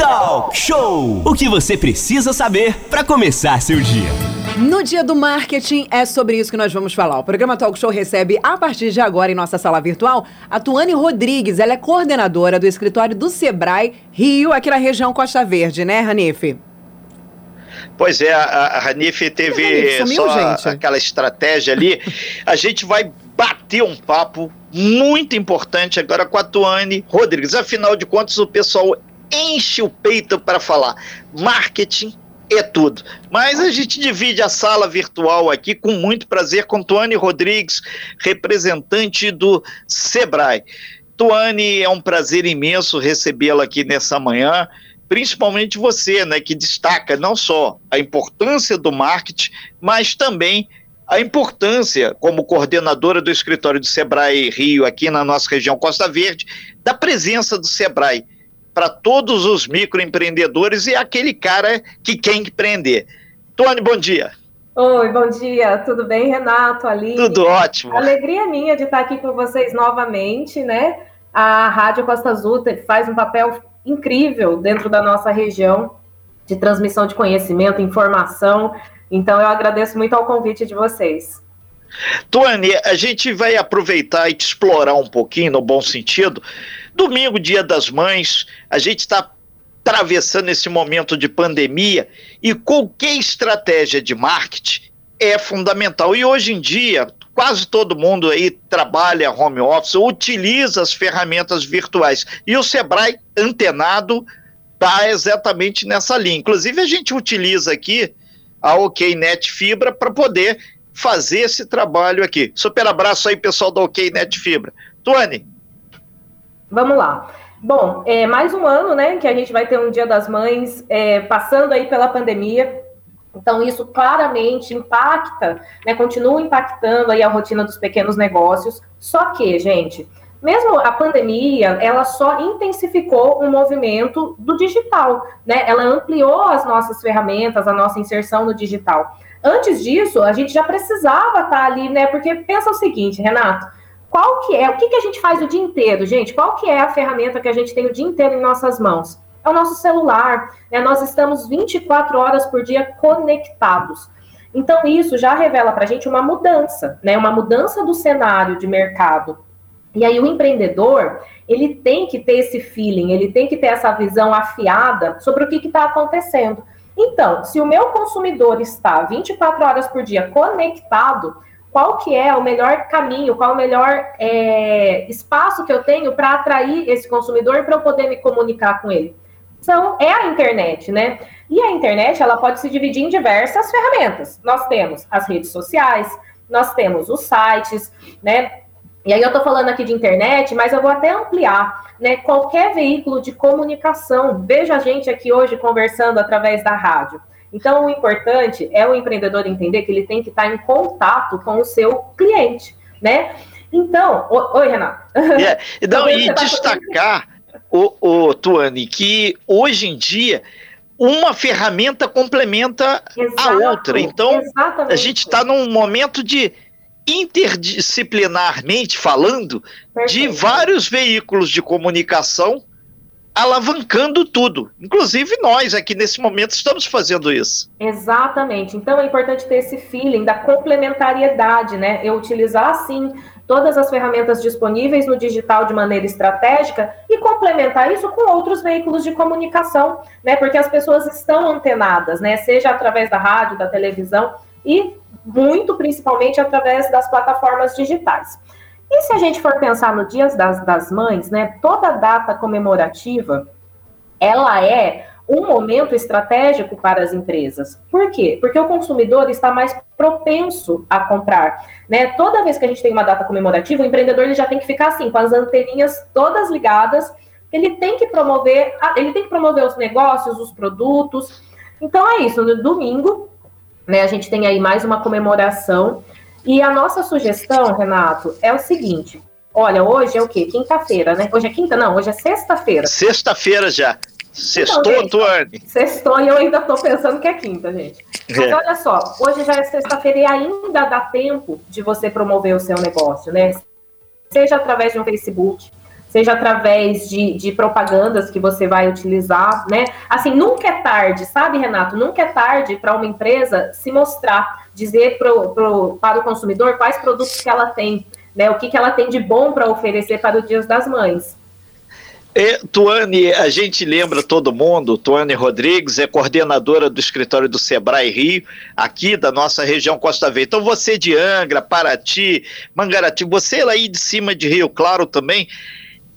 Talk Show! O que você precisa saber para começar seu dia. No dia do marketing, é sobre isso que nós vamos falar. O programa Talk Show recebe, a partir de agora, em nossa sala virtual, a Tuane Rodrigues. Ela é coordenadora do escritório do Sebrae Rio, aqui na região Costa Verde, né, Ranife? Pois é, a, a Ranife teve Sumiu, só gente? aquela estratégia ali. A gente vai bater um papo muito importante agora com a Tuane Rodrigues. Afinal de contas, o pessoal enche o peito para falar. Marketing é tudo. Mas a gente divide a sala virtual aqui com muito prazer com Tuane Rodrigues, representante do Sebrae. Tuane, é um prazer imenso recebê-la aqui nessa manhã, principalmente você, né, que destaca não só a importância do marketing, mas também a importância, como coordenadora do escritório do Sebrae Rio, aqui na nossa região Costa Verde, da presença do Sebrae para todos os microempreendedores e aquele cara que quer empreender. Tony, bom dia. Oi, bom dia. Tudo bem, Renato, Ali? Tudo ótimo. Alegria minha de estar aqui com vocês novamente, né? A Rádio Costa Azul faz um papel incrível dentro da nossa região de transmissão de conhecimento, informação. Então, eu agradeço muito ao convite de vocês. Tuane, a gente vai aproveitar e te explorar um pouquinho, no bom sentido. Domingo, dia das mães, a gente está atravessando esse momento de pandemia e qualquer estratégia de marketing é fundamental. E hoje em dia, quase todo mundo aí trabalha home office, utiliza as ferramentas virtuais. E o Sebrae antenado está exatamente nessa linha. Inclusive, a gente utiliza aqui a OKNet Fibra para poder fazer esse trabalho aqui. Super abraço aí, pessoal da OKNet Fibra. Tuane. Vamos lá. Bom, é mais um ano, né, que a gente vai ter um Dia das Mães, é, passando aí pela pandemia. Então, isso claramente impacta, né, continua impactando aí a rotina dos pequenos negócios. Só que, gente, mesmo a pandemia, ela só intensificou o movimento do digital, né? Ela ampliou as nossas ferramentas, a nossa inserção no digital. Antes disso, a gente já precisava estar ali, né? Porque pensa o seguinte, Renato, qual que é, o que, que a gente faz o dia inteiro, gente? Qual que é a ferramenta que a gente tem o dia inteiro em nossas mãos? É o nosso celular, né? Nós estamos 24 horas por dia conectados. Então, isso já revela para a gente uma mudança, né? Uma mudança do cenário de mercado. E aí, o empreendedor, ele tem que ter esse feeling, ele tem que ter essa visão afiada sobre o que está acontecendo. Então, se o meu consumidor está 24 horas por dia conectado, qual que é o melhor caminho, qual o melhor é, espaço que eu tenho para atrair esse consumidor para eu poder me comunicar com ele? Então, é a internet, né? E a internet, ela pode se dividir em diversas ferramentas. Nós temos as redes sociais, nós temos os sites, né? E aí eu estou falando aqui de internet, mas eu vou até ampliar, né? Qualquer veículo de comunicação. Veja a gente aqui hoje conversando através da rádio. Então, o importante é o empreendedor entender que ele tem que estar em contato com o seu cliente, né? Então, oi, Renato. Yeah. Então, e tá destacar, o, o Tuane, que hoje em dia uma ferramenta complementa Exato, a outra. Então, exatamente. a gente está num momento de interdisciplinarmente falando, Perfeito. de vários veículos de comunicação alavancando tudo. Inclusive nós aqui nesse momento estamos fazendo isso. Exatamente. Então é importante ter esse feeling da complementariedade, né? Eu utilizar sim todas as ferramentas disponíveis no digital de maneira estratégica e complementar isso com outros veículos de comunicação, né? Porque as pessoas estão antenadas, né? Seja através da rádio, da televisão e muito principalmente através das plataformas digitais. E se a gente for pensar no Dia das, das Mães, né, toda data comemorativa, ela é um momento estratégico para as empresas. Por quê? Porque o consumidor está mais propenso a comprar. Né? Toda vez que a gente tem uma data comemorativa, o empreendedor ele já tem que ficar assim, com as anteninhas todas ligadas. Ele tem que promover, ele tem que promover os negócios, os produtos. Então é isso. No domingo, né, a gente tem aí mais uma comemoração e a nossa sugestão, Renato, é o seguinte: olha, hoje é o quê? Quinta-feira, né? Hoje é quinta? Não, hoje é sexta-feira. Sexta-feira já. Sextou, então, Tuane? Sextou e eu ainda estou pensando que é quinta, gente. Mas é. olha só, hoje já é sexta-feira e ainda dá tempo de você promover o seu negócio, né? Seja através de um Facebook, seja através de, de propagandas que você vai utilizar, né? Assim, nunca é tarde, sabe, Renato? Nunca é tarde para uma empresa se mostrar, dizer pro, pro, para o consumidor quais produtos que ela tem, né? O que, que ela tem de bom para oferecer para o Dia das Mães. Tuane, a gente lembra todo mundo, Tuane Rodrigues é coordenadora do escritório do Sebrae Rio, aqui da nossa região Costa Verde. Então você de Angra, Paraty, Mangarati, você lá aí de cima de Rio Claro também,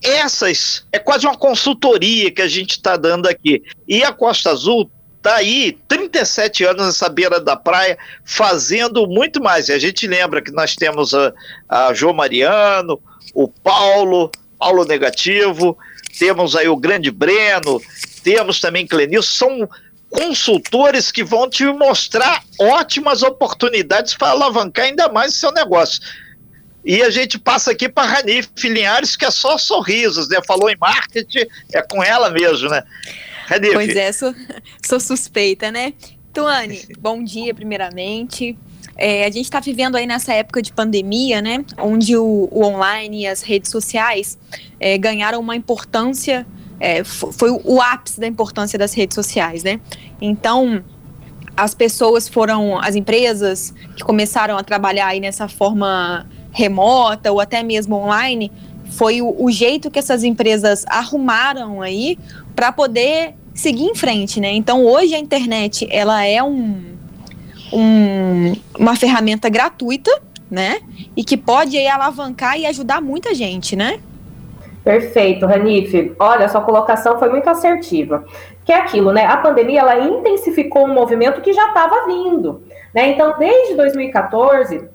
essas é quase uma consultoria que a gente está dando aqui. E a Costa Azul está aí 37 anos nessa beira da praia, fazendo muito mais. E a gente lembra que nós temos a, a João Mariano, o Paulo, Paulo Negativo, temos aí o Grande Breno, temos também Clenilson, são consultores que vão te mostrar ótimas oportunidades para alavancar ainda mais o seu negócio. E a gente passa aqui para Rani Linhares, que é só sorrisos, né? Falou em marketing, é com ela mesmo, né? Rani. Pois é, sou, sou suspeita, né? Tuane, bom dia, primeiramente. É, a gente está vivendo aí nessa época de pandemia, né? Onde o, o online e as redes sociais é, ganharam uma importância, é, foi o ápice da importância das redes sociais, né? Então, as pessoas foram, as empresas que começaram a trabalhar aí nessa forma remota ou até mesmo online, foi o, o jeito que essas empresas arrumaram aí para poder seguir em frente, né? Então hoje a internet ela é um, um, uma ferramenta gratuita, né? E que pode aí alavancar e ajudar muita gente, né? Perfeito, Ranife. Olha, sua colocação foi muito assertiva. Que é aquilo, né? A pandemia ela intensificou um movimento que já estava vindo, né? Então, desde 2014,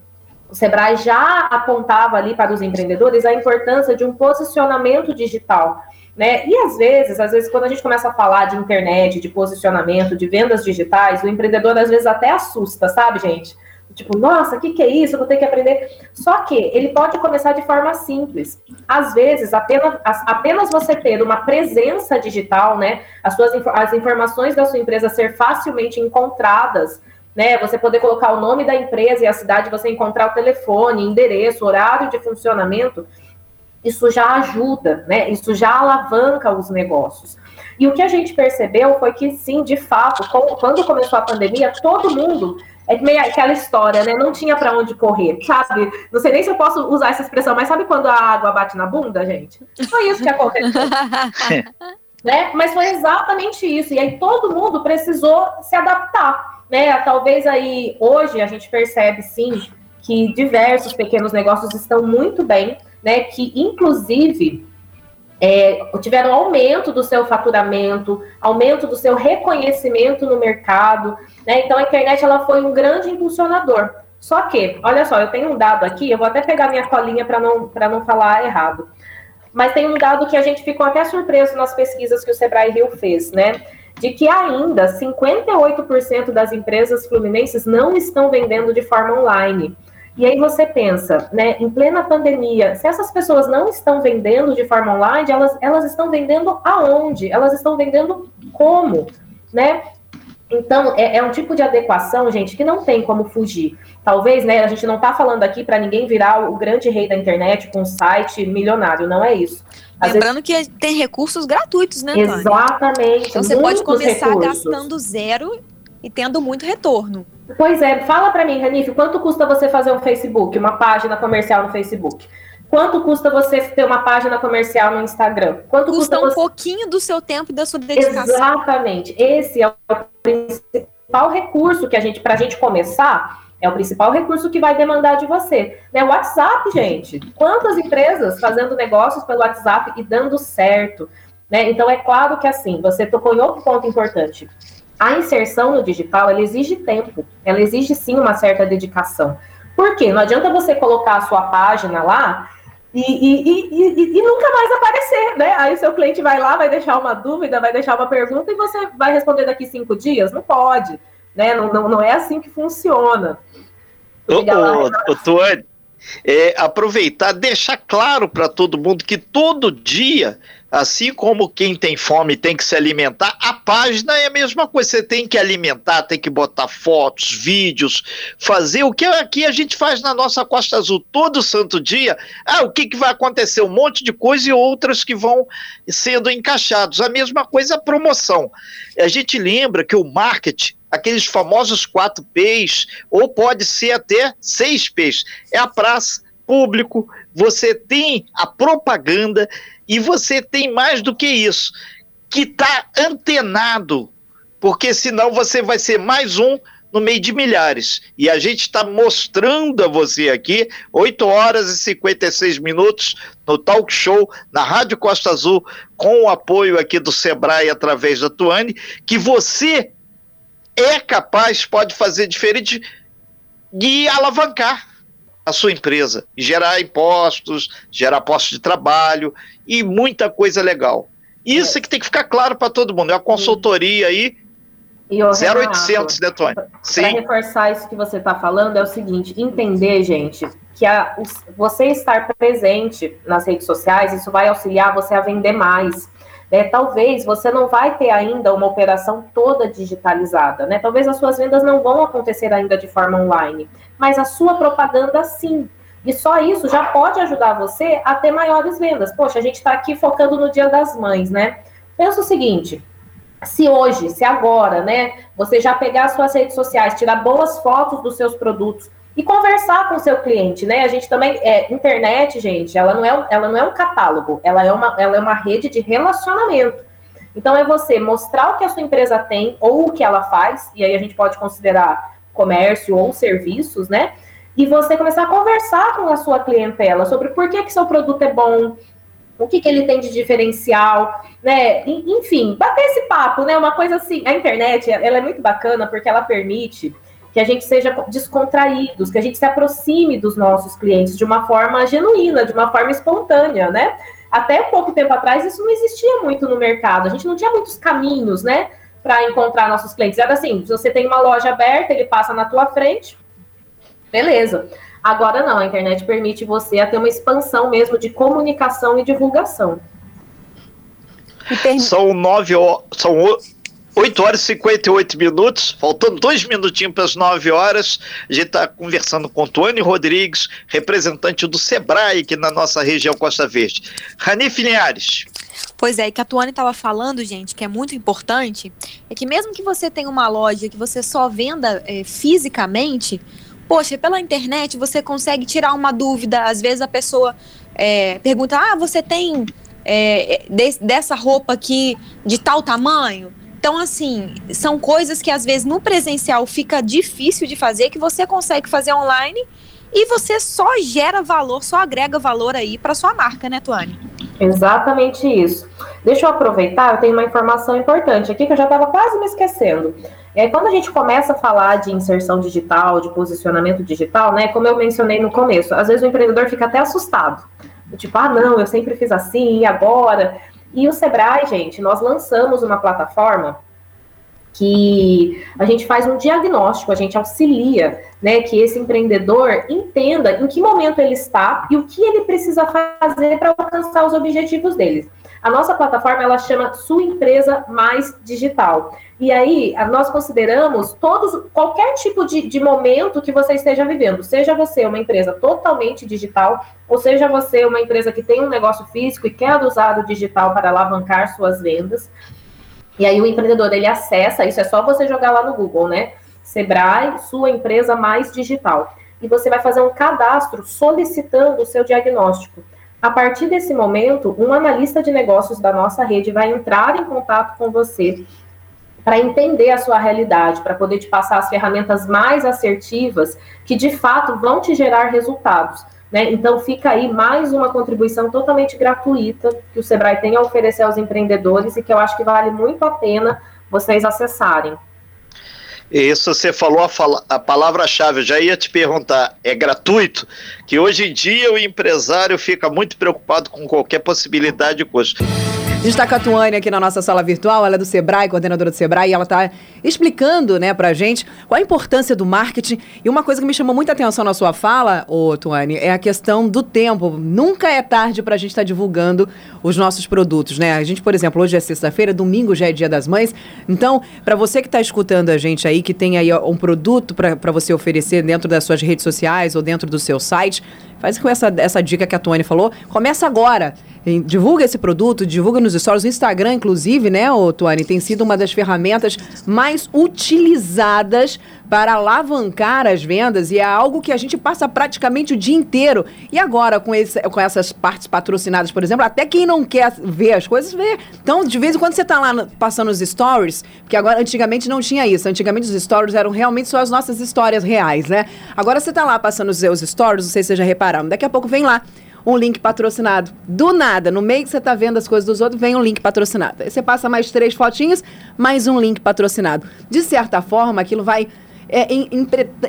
o Sebrae já apontava ali para os empreendedores a importância de um posicionamento digital. Né? E às vezes, às vezes, quando a gente começa a falar de internet, de posicionamento, de vendas digitais, o empreendedor às vezes até assusta, sabe, gente? Tipo, nossa, o que, que é isso? Eu vou ter que aprender. Só que ele pode começar de forma simples. Às vezes, apenas, apenas você ter uma presença digital, né? As suas as informações da sua empresa ser facilmente encontradas né? Você poder colocar o nome da empresa e a cidade, você encontrar o telefone, endereço, horário de funcionamento, isso já ajuda, né? Isso já alavanca os negócios. E o que a gente percebeu foi que, sim, de fato, quando começou a pandemia, todo mundo é meio aquela história, né? Não tinha para onde correr, sabe? Não sei nem se eu posso usar essa expressão, mas sabe quando a água bate na bunda, gente? Foi isso que aconteceu. né? Mas foi exatamente isso. E aí todo mundo precisou se adaptar né? Talvez aí hoje a gente percebe sim que diversos pequenos negócios estão muito bem, né? Que inclusive é, tiveram aumento do seu faturamento, aumento do seu reconhecimento no mercado, né? Então a internet ela foi um grande impulsionador. Só que, olha só, eu tenho um dado aqui, eu vou até pegar minha colinha para não, não falar errado. Mas tem um dado que a gente ficou até surpreso nas pesquisas que o Sebrae Rio fez, né? De que ainda 58% das empresas fluminenses não estão vendendo de forma online. E aí você pensa, né, em plena pandemia, se essas pessoas não estão vendendo de forma online, elas, elas estão vendendo aonde? Elas estão vendendo como? Né? Então, é, é, um tipo de adequação, gente, que não tem como fugir. Talvez, né, a gente não está falando aqui para ninguém virar o grande rei da internet com um site milionário, não é isso. Às Lembrando vezes... que tem recursos gratuitos, né? Exatamente. Então você pode começar recursos. gastando zero e tendo muito retorno. Pois é, fala para mim, Ranife, quanto custa você fazer um Facebook, uma página comercial no Facebook? Quanto custa você ter uma página comercial no Instagram? Quanto custa, custa um você... pouquinho do seu tempo e da sua dedicação. Exatamente. Esse é o principal recurso que a gente, para a gente começar, é o principal recurso que vai demandar de você. Né? O WhatsApp, gente. Quantas empresas fazendo negócios pelo WhatsApp e dando certo? Né? Então, é claro que assim, você tocou em outro ponto importante. A inserção no digital, ela exige tempo. Ela exige, sim, uma certa dedicação. Por quê? Não adianta você colocar a sua página lá e, e, e, e, nunca mais aparecer, né? Aí seu cliente vai lá, vai deixar uma dúvida, vai deixar uma pergunta e você vai responder daqui cinco dias? Não pode, né? Não, não, não é assim que funciona. Ô, Tuane, é, aproveitar, deixar claro para todo mundo que todo dia Assim como quem tem fome tem que se alimentar, a página é a mesma coisa. Você tem que alimentar, tem que botar fotos, vídeos, fazer o que aqui a gente faz na nossa Costa Azul todo santo dia. Ah, o que, que vai acontecer? Um monte de coisa e outras que vão sendo encaixados. A mesma coisa a promoção. A gente lembra que o marketing aqueles famosos quatro P's, ou pode ser até seis P's. É a praça, público, você tem a propaganda e você tem mais do que isso, que está antenado, porque senão você vai ser mais um no meio de milhares. E a gente está mostrando a você aqui, 8 horas e 56 minutos, no talk show, na Rádio Costa Azul, com o apoio aqui do Sebrae através da Tuane, que você é capaz, pode fazer diferente de alavancar a sua empresa, gerar impostos, gerar postos de trabalho e muita coisa legal. Isso é que tem que ficar claro para todo mundo. É uma consultoria aí. E 0800, né, Tony? Para reforçar isso que você está falando, é o seguinte: entender, gente, que a, você estar presente nas redes sociais, isso vai auxiliar você a vender mais. Né? Talvez você não vai ter ainda uma operação toda digitalizada, né? Talvez as suas vendas não vão acontecer ainda de forma online, mas a sua propaganda sim. E só isso já pode ajudar você a ter maiores vendas. Poxa, a gente está aqui focando no Dia das Mães, né? Pensa o seguinte: se hoje, se agora, né, você já pegar suas redes sociais, tirar boas fotos dos seus produtos, e conversar com o seu cliente, né? A gente também é internet, gente, ela não é, ela não é um catálogo, ela é uma, ela é uma rede de relacionamento. Então é você mostrar o que a sua empresa tem ou o que ela faz, e aí a gente pode considerar comércio ou serviços, né? E você começar a conversar com a sua clientela sobre por que, que seu produto é bom, o que, que ele tem de diferencial, né? Enfim, bater esse papo, né? Uma coisa assim, a internet, ela é muito bacana porque ela permite que a gente seja descontraídos, que a gente se aproxime dos nossos clientes de uma forma genuína, de uma forma espontânea, né? Até pouco tempo atrás isso não existia muito no mercado, a gente não tinha muitos caminhos, né, para encontrar nossos clientes. Era assim, se você tem uma loja aberta, ele passa na tua frente, beleza. Agora não, a internet permite você a ter uma expansão mesmo de comunicação e divulgação. São nove, são 8 horas e 58 minutos, faltando dois minutinhos para as 9 horas. A gente está conversando com Tony Rodrigues, representante do Sebrae aqui na nossa região Costa Verde. Rani Linhares. Pois é, e que a Tuane estava falando, gente, que é muito importante, é que mesmo que você tenha uma loja que você só venda é, fisicamente, poxa, pela internet você consegue tirar uma dúvida. Às vezes a pessoa é, pergunta: ah, você tem é, de, dessa roupa aqui de tal tamanho? Então, assim, são coisas que às vezes no presencial fica difícil de fazer, que você consegue fazer online e você só gera valor, só agrega valor aí para sua marca, né, Tuane? Exatamente isso. Deixa eu aproveitar, eu tenho uma informação importante aqui que eu já estava quase me esquecendo. É, quando a gente começa a falar de inserção digital, de posicionamento digital, né, como eu mencionei no começo, às vezes o empreendedor fica até assustado. Tipo, ah, não, eu sempre fiz assim, e agora? E o Sebrae, gente, nós lançamos uma plataforma que a gente faz um diagnóstico, a gente auxilia, né, que esse empreendedor entenda em que momento ele está e o que ele precisa fazer para alcançar os objetivos dele. A nossa plataforma ela chama Sua Empresa Mais Digital. E aí nós consideramos todos qualquer tipo de, de momento que você esteja vivendo, seja você uma empresa totalmente digital, ou seja você uma empresa que tem um negócio físico e quer usar o digital para alavancar suas vendas. E aí o empreendedor ele acessa, isso é só você jogar lá no Google, né? Sebrae, sua empresa mais digital. E você vai fazer um cadastro solicitando o seu diagnóstico. A partir desse momento, um analista de negócios da nossa rede vai entrar em contato com você para entender a sua realidade, para poder te passar as ferramentas mais assertivas que de fato vão te gerar resultados. Né? Então fica aí mais uma contribuição totalmente gratuita que o Sebrae tem a oferecer aos empreendedores e que eu acho que vale muito a pena vocês acessarem. Isso você falou a, a palavra-chave, eu já ia te perguntar, é gratuito? Que hoje em dia o empresário fica muito preocupado com qualquer possibilidade de custo. A gente está com a Tuane aqui na nossa sala virtual, ela é do Sebrae, coordenadora do Sebrae, e ela está explicando, né, pra gente qual a importância do marketing. E uma coisa que me chamou muita atenção na sua fala, ô Tuane, é a questão do tempo. Nunca é tarde para a gente estar tá divulgando os nossos produtos, né? A gente, por exemplo, hoje é sexta-feira, domingo já é dia das mães. Então, para você que está escutando a gente aí, que tem aí um produto para você oferecer dentro das suas redes sociais ou dentro do seu site, faz com essa, essa dica que a Tuane falou, começa agora divulga esse produto, divulga nos stories. O Instagram, inclusive, né, ô, Tuane, tem sido uma das ferramentas mais utilizadas para alavancar as vendas e é algo que a gente passa praticamente o dia inteiro. E agora, com, esse, com essas partes patrocinadas, por exemplo, até quem não quer ver as coisas, vê. Então, de vez em quando você está lá passando os stories, porque agora, antigamente não tinha isso. Antigamente os stories eram realmente só as nossas histórias reais, né? Agora você está lá passando os seus stories, não sei se você já repararam, daqui a pouco vem lá um link patrocinado. Do nada, no meio que você está vendo as coisas dos outros, vem um link patrocinado. Aí você passa mais três fotinhas, mais um link patrocinado. De certa forma, aquilo vai é,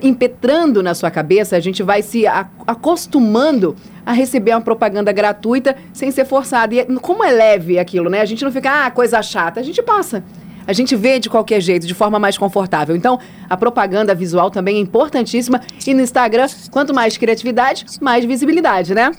impetrando na sua cabeça, a gente vai se acostumando a receber uma propaganda gratuita sem ser forçado. E é, como é leve aquilo, né? A gente não fica, ah, coisa chata. A gente passa. A gente vê de qualquer jeito, de forma mais confortável. Então, a propaganda visual também é importantíssima. E no Instagram, quanto mais criatividade, mais visibilidade, né?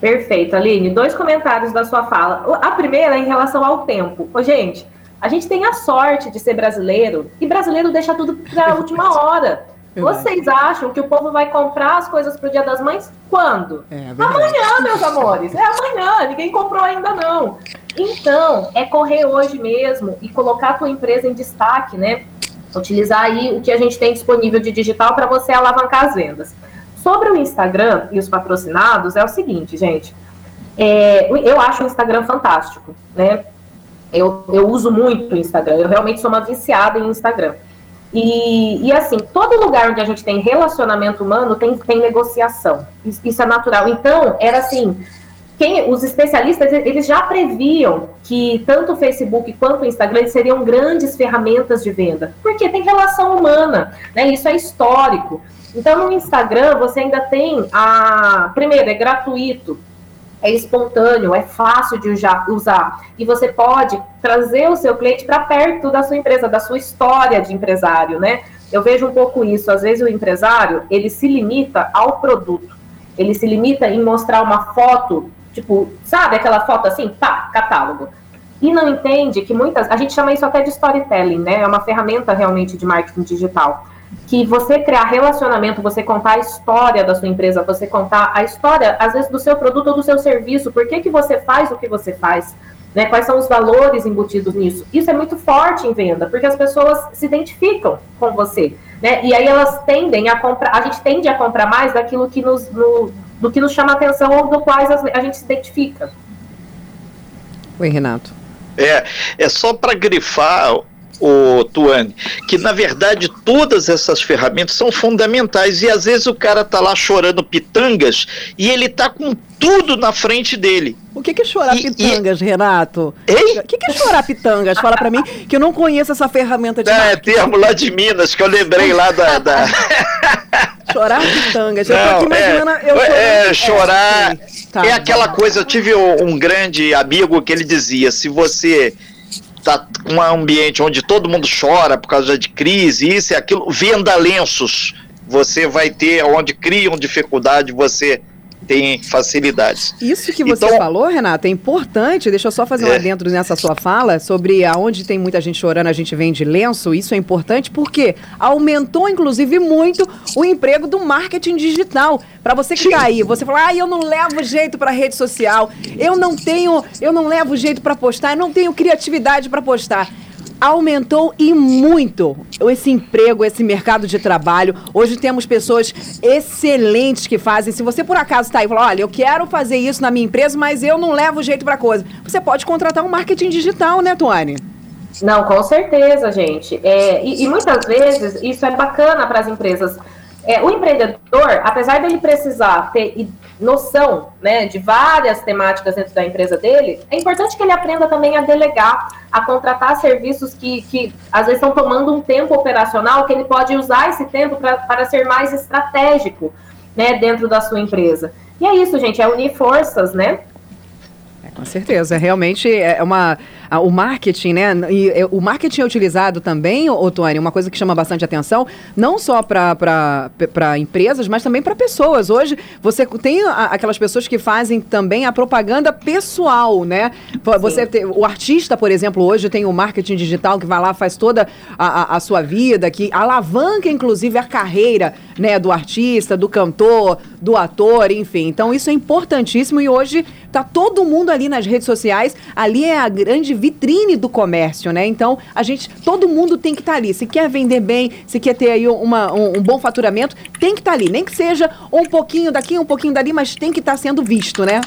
Perfeito, Aline. Dois comentários da sua fala. A primeira é em relação ao tempo. Ô, gente, a gente tem a sorte de ser brasileiro e brasileiro deixa tudo para a última hora. Vocês acham que o povo vai comprar as coisas para o Dia das Mães quando? É, amanhã, meus amores. É amanhã. Ninguém comprou ainda não. Então, é correr hoje mesmo e colocar a tua empresa em destaque, né? Utilizar aí o que a gente tem disponível de digital para você alavancar as vendas. Sobre o Instagram e os patrocinados, é o seguinte, gente. É, eu acho o Instagram fantástico, né? Eu, eu uso muito o Instagram, eu realmente sou uma viciada em Instagram. E, e assim, todo lugar onde a gente tem relacionamento humano tem, tem negociação. Isso, é natural. Então, era assim, quem, os especialistas eles já previam que tanto o Facebook quanto o Instagram seriam grandes ferramentas de venda, porque tem relação humana, né? Isso é histórico. Então, no Instagram, você ainda tem a. Primeiro, é gratuito, é espontâneo, é fácil de usar. E você pode trazer o seu cliente para perto da sua empresa, da sua história de empresário, né? Eu vejo um pouco isso. Às vezes, o empresário, ele se limita ao produto. Ele se limita em mostrar uma foto, tipo, sabe aquela foto assim? Pá, catálogo e não entende que muitas. A gente chama isso até de storytelling, né? É uma ferramenta realmente de marketing digital que você criar relacionamento, você contar a história da sua empresa, você contar a história, às vezes, do seu produto ou do seu serviço, por que, que você faz o que você faz, né? Quais são os valores embutidos nisso? Isso é muito forte em venda, porque as pessoas se identificam com você, né? E aí elas tendem a comprar, a gente tende a comprar mais daquilo que nos, no, do que nos chama atenção ou do quais a gente se identifica. Oi, Renato. É, é só para grifar o Tuane, que na verdade todas essas ferramentas são fundamentais e às vezes o cara tá lá chorando pitangas e ele tá com tudo na frente dele. O que que é chorar e, pitangas, e... Renato? Hein? O que que é chorar pitangas? Fala para mim que eu não conheço essa ferramenta de É, termo lá de Minas que eu lembrei lá da... da... chorar pitangas. Não, eu tô aqui imaginando é, eu chorando. É, chorar... É, tá, é aquela coisa, eu tive um, um grande amigo que ele dizia, se você tá um ambiente onde todo mundo chora por causa de crise, isso e aquilo, venda lenços. Você vai ter, onde criam dificuldade, você tem facilidades. Isso que você então, falou, Renata, é importante. Deixa eu só fazer um é. adentro nessa sua fala sobre aonde tem muita gente chorando, a gente vende lenço. Isso é importante porque aumentou, inclusive, muito o emprego do marketing digital. Para você que tá aí, você fala, ah, eu não levo jeito para rede social, eu não tenho, eu não levo jeito para postar, eu não tenho criatividade para postar aumentou e muito esse emprego, esse mercado de trabalho. Hoje temos pessoas excelentes que fazem. Se você por acaso está aí e fala, olha, eu quero fazer isso na minha empresa, mas eu não levo jeito para coisa. Você pode contratar um marketing digital, né, Tuane? Não, com certeza, gente. É, e, e muitas vezes isso é bacana para as empresas é, o empreendedor, apesar dele precisar ter noção né, de várias temáticas dentro da empresa dele, é importante que ele aprenda também a delegar, a contratar serviços que, que às vezes estão tomando um tempo operacional, que ele pode usar esse tempo para ser mais estratégico né, dentro da sua empresa. E é isso, gente, é unir forças, né? com certeza. Realmente é uma. A, o marketing, né? E, é, o marketing é utilizado também, Otônio, uma coisa que chama bastante atenção, não só para empresas, mas também para pessoas. Hoje, você tem a, aquelas pessoas que fazem também a propaganda pessoal, né? Você tem, o artista, por exemplo, hoje tem o marketing digital que vai lá, faz toda a, a, a sua vida, que alavanca, inclusive, a carreira né, do artista, do cantor, do ator, enfim. Então, isso é importantíssimo e hoje tá todo mundo ali nas redes sociais, ali é a grande vitrine do comércio, né? Então, a gente, todo mundo tem que estar tá ali. Se quer vender bem, se quer ter aí uma, um, um, bom faturamento, tem que estar tá ali. Nem que seja um pouquinho daqui, um pouquinho dali, mas tem que estar tá sendo visto, né?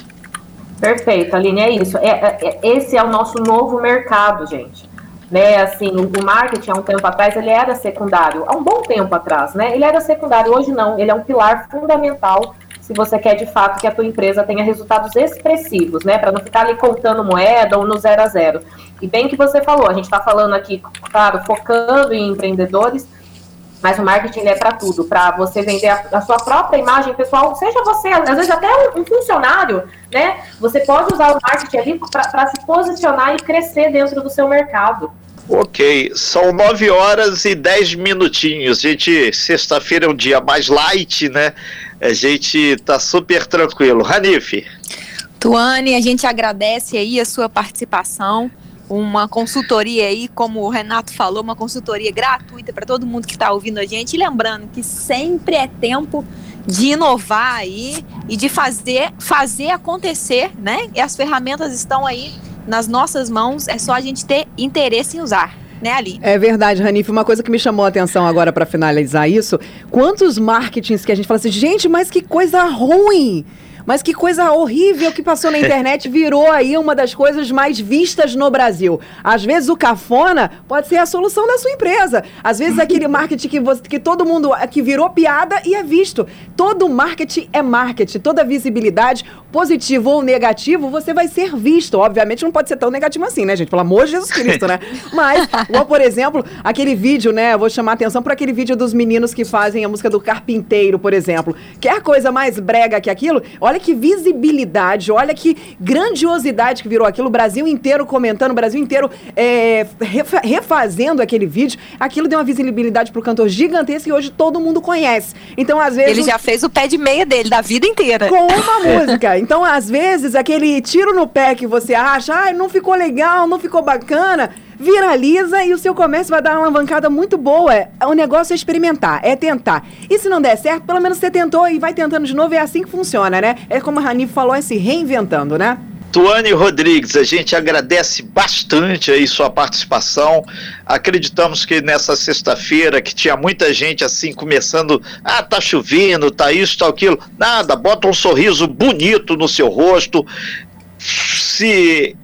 Perfeito, Aline, é isso. É, é, é, esse é o nosso novo mercado, gente. Né, assim, o, marketing há um tempo atrás ele era secundário, há um bom tempo atrás, né? Ele era secundário, hoje não, ele é um pilar fundamental se você quer de fato que a tua empresa tenha resultados expressivos, né? Para não ficar ali contando moeda ou no zero a zero. E bem que você falou, a gente está falando aqui, claro, focando em empreendedores, mas o marketing é para tudo, para você vender a, a, sua própria imagem pessoal, seja você, às vezes até um, um funcionário, né? Você pode usar o marketing ali para se posicionar e crescer dentro do seu mercado. Ok, são nove horas e dez minutinhos. Gente, sexta-feira é um dia mais light, né? A gente tá super tranquilo. Ranif. Tuane, a gente agradece aí a sua participação. Uma consultoria aí, como o Renato falou, uma consultoria gratuita para todo mundo que está ouvindo a gente. E lembrando que sempre é tempo de inovar aí e de fazer, fazer acontecer, né? E as ferramentas estão aí nas nossas mãos, é só a gente ter interesse em usar. Né, Ali? É verdade, Ranif. Uma coisa que me chamou a atenção agora para finalizar isso: quantos marketings que a gente fala assim, gente, mas que coisa ruim! Mas que coisa horrível que passou na internet virou aí uma das coisas mais vistas no Brasil. Às vezes o cafona pode ser a solução da sua empresa. Às vezes aquele marketing que, você, que todo mundo que virou piada e é visto. Todo marketing é marketing, toda visibilidade, positivo ou negativo, você vai ser visto. Obviamente não pode ser tão negativo assim, né, gente? Pelo amor de Jesus Cristo, né? Mas, igual, por exemplo, aquele vídeo, né? Eu vou chamar a atenção para aquele vídeo dos meninos que fazem a música do carpinteiro, por exemplo. Quer coisa mais brega que aquilo? Olha Olha que visibilidade, olha que grandiosidade que virou aquilo. O Brasil inteiro comentando, o Brasil inteiro é, refazendo aquele vídeo. Aquilo deu uma visibilidade pro cantor gigantesca e hoje todo mundo conhece. Então, às vezes. Ele já fez o pé de meia dele, da vida inteira. Com uma música. Então, às vezes, aquele tiro no pé que você acha, ah, não ficou legal, não ficou bacana viraliza e o seu comércio vai dar uma alavancada muito boa. O negócio é experimentar, é tentar. E se não der certo, pelo menos você tentou e vai tentando de novo, é assim que funciona, né? É como a Rani falou, é se reinventando, né? Tuane Rodrigues, a gente agradece bastante aí sua participação. Acreditamos que nessa sexta-feira, que tinha muita gente assim começando, ah, tá chovendo, tá isso, tá aquilo. Nada, bota um sorriso bonito no seu rosto. Se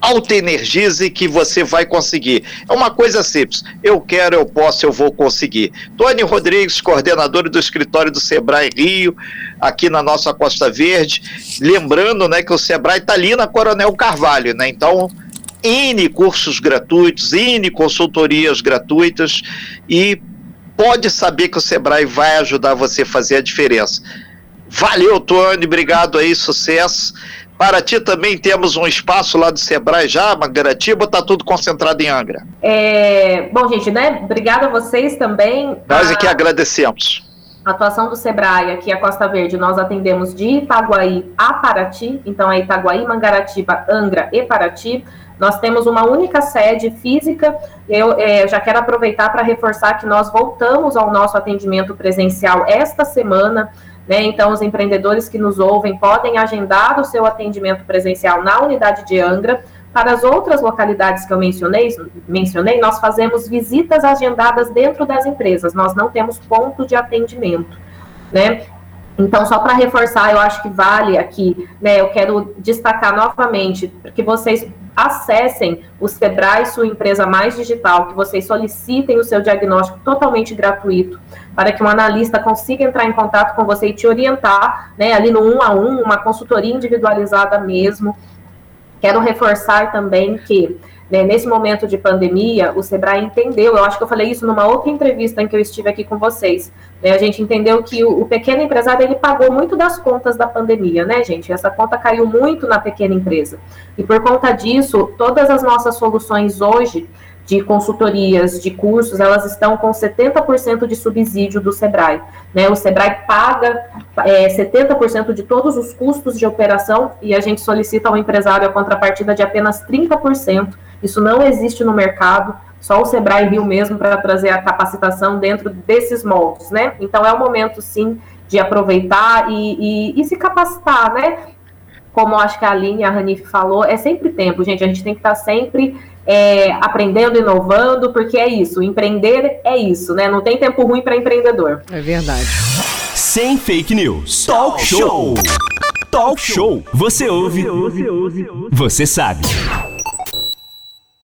auto-energize que você vai conseguir. É uma coisa simples. Eu quero, eu posso, eu vou conseguir. Tony Rodrigues, coordenador do escritório do Sebrae Rio, aqui na nossa Costa Verde. Lembrando né, que o Sebrae está ali na Coronel Carvalho, né? Então, N cursos gratuitos, N consultorias gratuitas e pode saber que o Sebrae vai ajudar você a fazer a diferença. Valeu, Tony, obrigado aí, sucesso. Paraty também temos um espaço lá do Sebrae já, Mangaratiba, está tudo concentrado em Angra? É, bom, gente, né? Obrigada a vocês também. Nós aqui agradecemos. A atuação do Sebrae aqui a Costa Verde, nós atendemos de Itaguaí a Paraty, então é Itaguaí, Mangaratiba, Angra e Paraty. Nós temos uma única sede física. Eu é, já quero aproveitar para reforçar que nós voltamos ao nosso atendimento presencial esta semana. Né? Então, os empreendedores que nos ouvem podem agendar o seu atendimento presencial na unidade de Angra. Para as outras localidades que eu mencionei, mencionei, nós fazemos visitas agendadas dentro das empresas, nós não temos ponto de atendimento. Né? Então, só para reforçar, eu acho que vale aqui, né? Eu quero destacar novamente que vocês acessem o Sebrae, sua empresa mais digital, que vocês solicitem o seu diagnóstico totalmente gratuito, para que um analista consiga entrar em contato com você e te orientar, né, ali no um a um, uma consultoria individualizada mesmo. Quero reforçar também que né, nesse momento de pandemia, o Sebrae entendeu, eu acho que eu falei isso numa outra entrevista em que eu estive aqui com vocês, né, a gente entendeu que o, o, pequeno empresário, ele pagou muito das contas da pandemia, né, gente? Essa conta caiu muito na pequena empresa. E por conta disso, todas as nossas soluções hoje, de consultorias, de cursos, elas estão com 70% de subsídio do Sebrae. Né? O Sebrae paga é, 70% de todos os custos de operação e a gente solicita ao empresário a contrapartida de apenas 30%. Isso não existe no mercado, só o Sebrae Rio mesmo para trazer a capacitação dentro desses moldes, né? Então é o momento, sim, de aproveitar e, e, e se capacitar, né? Como acho que a Aline e a Ranif falou, é sempre tempo, gente. A gente tem que estar sempre é, aprendendo, inovando, porque é isso. Empreender é isso, né? Não tem tempo ruim para empreendedor. É verdade. Sem fake news. Talk show. Talk show. Você ouve. Você ouve. Você sabe.